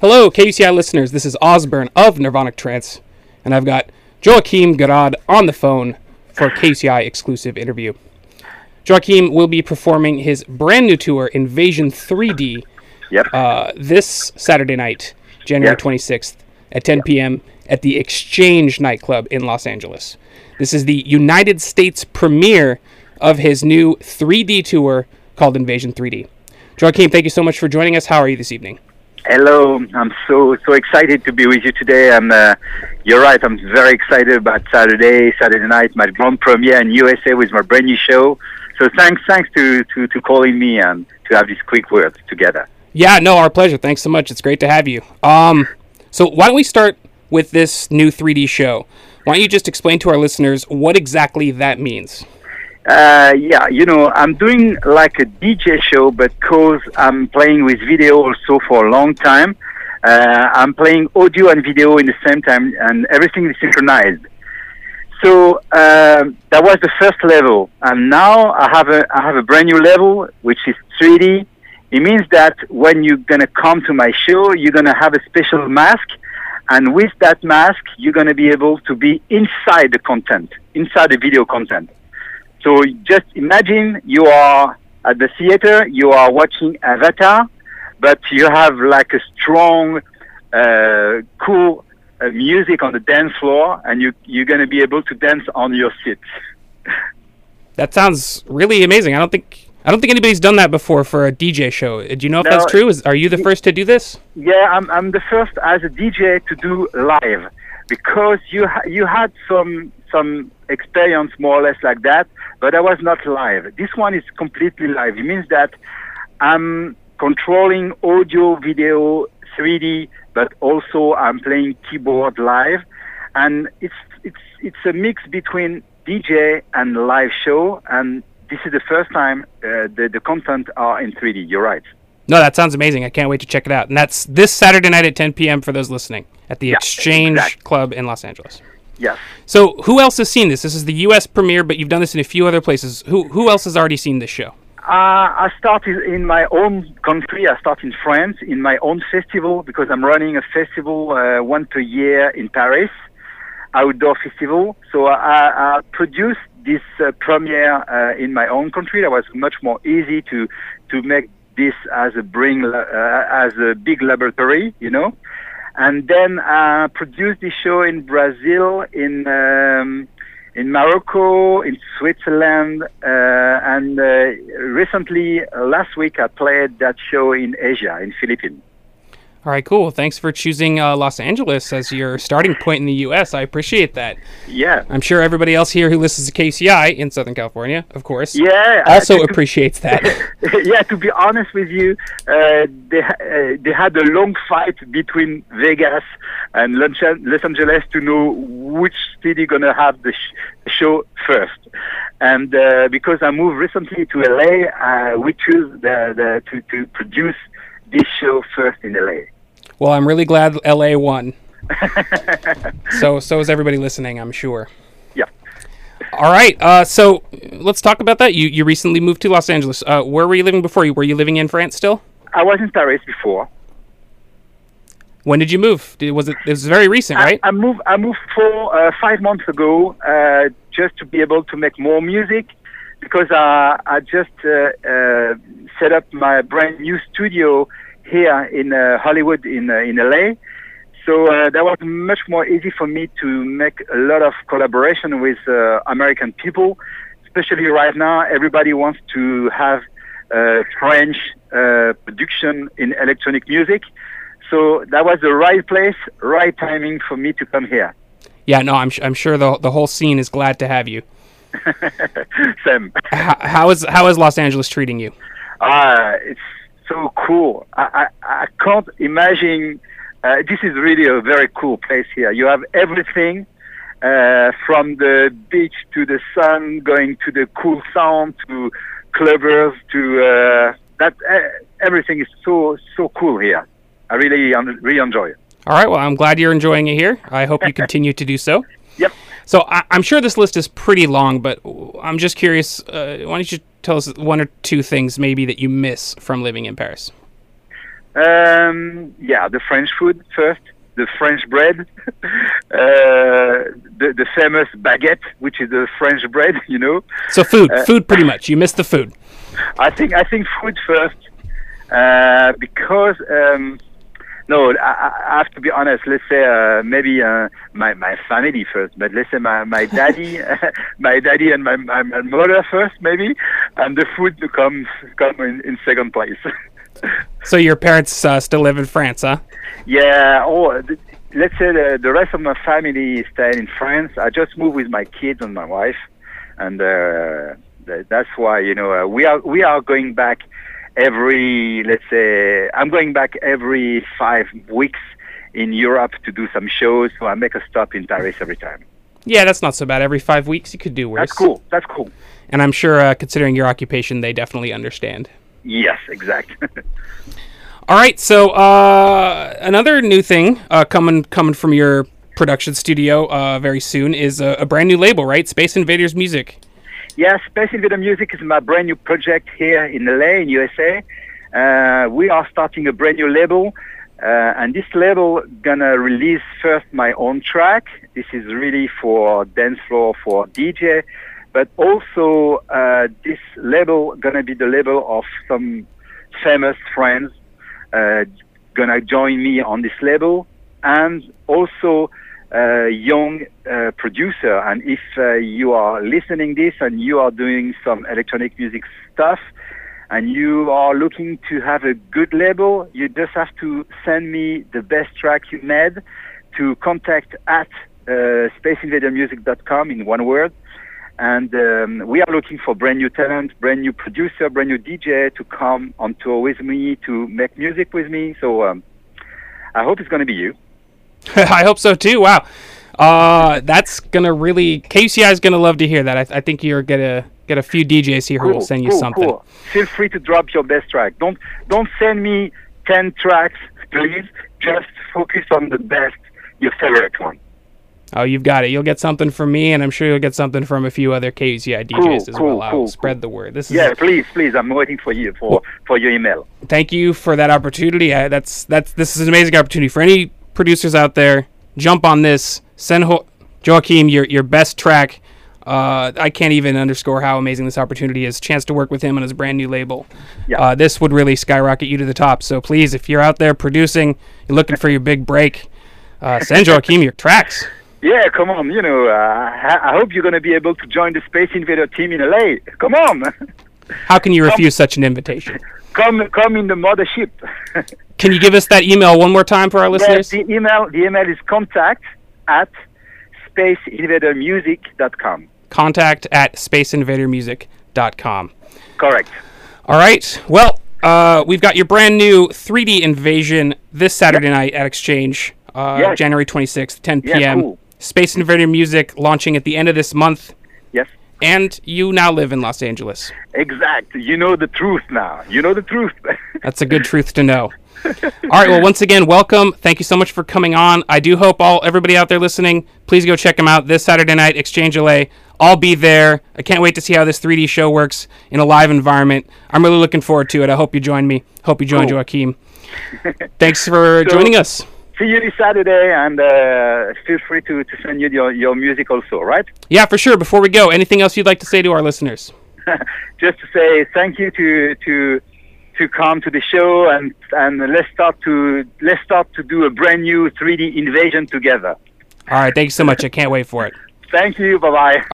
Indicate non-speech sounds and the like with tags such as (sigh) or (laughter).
Hello, KUCI listeners. This is Osburn of Nirvanic Trance, and I've got Joachim Garraud on the phone for a KUCI exclusive interview. Joachim will be performing his brand new tour, Invasion 3D, Yep. uh, this Saturday night, January Yep. 26th at 10 p.m. at the Exchange nightclub in Los Angeles. This is the United States premiere of his new 3D tour called Invasion 3D. Joachim, thank you so much for joining us. How are you this evening? Hello. I'm so so excited to be with you today. I'm. Uh, you're right. I'm very excited about Saturday, Saturday night, my grand premiere in USA with my brand new show. So thanks, thanks to to, to calling me and to have this quick word together. Yeah, no, our pleasure. Thanks so much. It's great to have you. Um, so why don't we start with this new 3D show? Why don't you just explain to our listeners what exactly that means? Uh, yeah, you know, I'm doing like a DJ show, but cause I'm playing with video also for a long time. Uh, I'm playing audio and video in the same time, and everything is synchronized. So um, that was the first level, and now I have a I have a brand new level, which is 3D. It means that when you're gonna come to my show, you're gonna have a special mask, and with that mask, you're gonna be able to be inside the content, inside the video content. So just imagine you are at the theater, you are watching Avatar, but you have like a strong, uh, cool uh, music on the dance floor, and you you're gonna be able to dance on your seat. (laughs) That sounds really amazing. I don't think I don't think anybody's done that before for a DJ show. Do you know if No, that's true? Is are you the first to do this? Yeah, I'm I'm the first as a DJ to do live because you ha- you had some some experience more or less like that, but I was not live. This one is completely live. It means that I'm controlling audio, video, 3D, but also I'm playing keyboard live, and it's it's it's a mix between DJ and live show, and this is the first time uh, the the content are in 3D. You're right. No, that sounds amazing. I can't wait to check it out. And that's this Saturday night at 10 p.m. for those listening at the Yeah, Exchange exact. Club in Los Angeles. Yes. So, who else has seen this? This is the U.S. premiere, but you've done this in a few other places. Who who else has already seen this show? Uh, I started in my own country. I started in France in my own festival because I'm running a festival uh, once a year in Paris, outdoor festival. So I, I produced this uh, premiere uh, in my own country. That was much more easy to to make this as a bring uh, as a big laboratory, you know. And then I produced this show in Brazil, in um, in Morocco, in Switzerland, uh, and uh, recently, uh, last week, I played that show in Asia, in Philippines. All right, cool. Thanks for choosing uh, Los Angeles as your starting point in the U.S. I appreciate that. Yeah, I'm sure everybody else here who listens to KUCI in Southern California, of course, yeah. also to- appreciates that. (laughs) yeah, to be honest with you, uh, they uh, they had a long fight between Vegas and Los Angeles to know which city gonna have the sh- show first. And uh, because I moved recently to LA, uh, we choose the, the to to produce this show first in LA. well, I'm really glad LA won. (laughs) so so is everybody listening, I'm sure. Yeah. All right, uh, so let's talk about that. You you recently moved to Los Angeles. Uh, where were you living before? You were you living in France still? I was in Paris before. When did you move? Did, was it? It was very recent, I- right? I, moved. I moved four, uh, five months ago, uh, just to be able to make more music, because I I just uh, uh, set up my brand new studio here in uh, Hollywood, in uh, in LA. So uh, that was much more easy for me to make a lot of collaboration with uh, American people, especially right now. Everybody wants to have uh, French uh, production in electronic music. So that was the right place, right timing for me to come here. yeah, no, I'm, I'm sure the the whole scene is glad to have you. (laughs) Sam, How, how is how is Los Angeles treating you? Uh, it's so cool. I, I, I can't imagine. Uh, this is really a very cool place here. You have everything uh, from the beach to the sun, going to the cool sound to clubbers to uh, that. Uh, everything is so so cool here. I really un- really enjoy it. All right, well, I'm glad you're enjoying it here. I hope you continue to do so. (laughs) Yep. So I, I'm sure this list is pretty long, but I'm just curious. Uh, why don't you tell us one or two things maybe that you miss from living in Paris? Um, yeah, the French food first, the French bread, (laughs) uh, the the famous baguette, which is the French bread. (laughs) You know, So food, food, pretty (laughs) much. You miss the food. I think I think food first, uh, because um, no, I, I have to be honest. Let's say uh, maybe uh, my my family first, but let's say my my daddy, (laughs) my daddy and my, my my mother first, maybe, and the food to come come in, in second place. (laughs) So your parents uh, still live in France, huh? yeah. Oh, th- let's say the, the rest of my family is staying in France. I just moved with my kids and my wife, and uh, th- that's why you know uh, we are we are going back every let's say I'm going back every five weeks in Europe to do some shows. So I make a stop in Paris every time. Yeah, that's not so bad. Every five weeks, you could do worse. That's cool. That's cool. And I'm sure, uh, considering your occupation, they definitely understand. Yes, exact. (laughs) All right, so uh, another new thing uh, coming coming from your production studio uh, very soon is a, a brand new label, right? Space Invaders Music. Yeah, Space Invader Music is my brand new project here in LA, in USA. Uh, we are starting a brand new label, uh, and this label gonna release first my own track. This is really for dance floor for DJ, but also uh, this label gonna be the label of some famous friends uh, gonna join me on this label, and also uh, young uh, producer. And if uh, you are listening this and you are doing some electronic music stuff, and you are looking to have a good label, you just have to send me the best track you made to contact at uh, spaceinvadermusic.com in one word. And um, we are looking for brand new talent, brand new producer, brand new DJ to come on tour with me, to make music with me. So um, I hope it's going to be you. (laughs) I hope so too. Wow, uh, that's gonna really KUCI is gonna love to hear that. I, I think you're gonna get a few DJs here who will send you cool, something. Cool. Feel free to drop your best track. Don't don't send me ten tracks, please. Just focus on the best, your favorite one. Oh, you've got it. You'll get something from me, and I'm sure you'll get something from a few other KUCI DJs Cool, as cool, well. I'll cool, spread the word. This is Yeah, please, please. I'm waiting for you for for your email. thank you for that opportunity. I, that's that's this is an amazing opportunity for any producers out there. Jump on this. Send Ho- Joachim your your best track. Uh, I can't even underscore how amazing this opportunity is. Chance to work with him on his brand new label. Yeah. Uh, this would really skyrocket you to the top. So please, if you're out there producing, you're looking for your big break, uh, send Joachim your tracks. (laughs) Yeah, come on. You know, uh, I I hope you're going to be able to join the Space Invader team in LA. Come on, (laughs) How can you refuse such an invitation? come come in the mothership. (laughs) Can you give us that email one more time for our Yeah, listeners? the email the email is contact at spaceinvadermusic.com. Contact at spaceinvadermusic.com. Correct. All right. Well, uh, we've got your brand new 3D Invasion this Saturday night at Exchange, uh, Yes. January 26th, 10 Yeah, p.m. cool. Space Invader Music launching at the end of this month. And you now live in Los Angeles. Exactly. You know the truth now. You know the truth. (laughs) That's a good truth to know. All right. Well, once again, welcome. Thank you so much for coming on. I do hope all everybody out there listening, please go check them out this Saturday night, Exchange LA. I'll be there. I can't wait to see how this 3D show works in a live environment. I'm really looking forward to it. I hope you join me. Hope you join Cool. Joachim. (laughs) Thanks for So- joining us. See you this Saturday, and uh, feel free to, to send you your, your music also, right? Yeah, for sure. Before we go, anything else you'd like to say to our listeners? (laughs) Just to say thank you to to to come to the show, and and let's start to let's start to do a brand new 3D invasion together. All right. Thank you so much. I can't wait for it. (laughs) Thank you. Bye bye.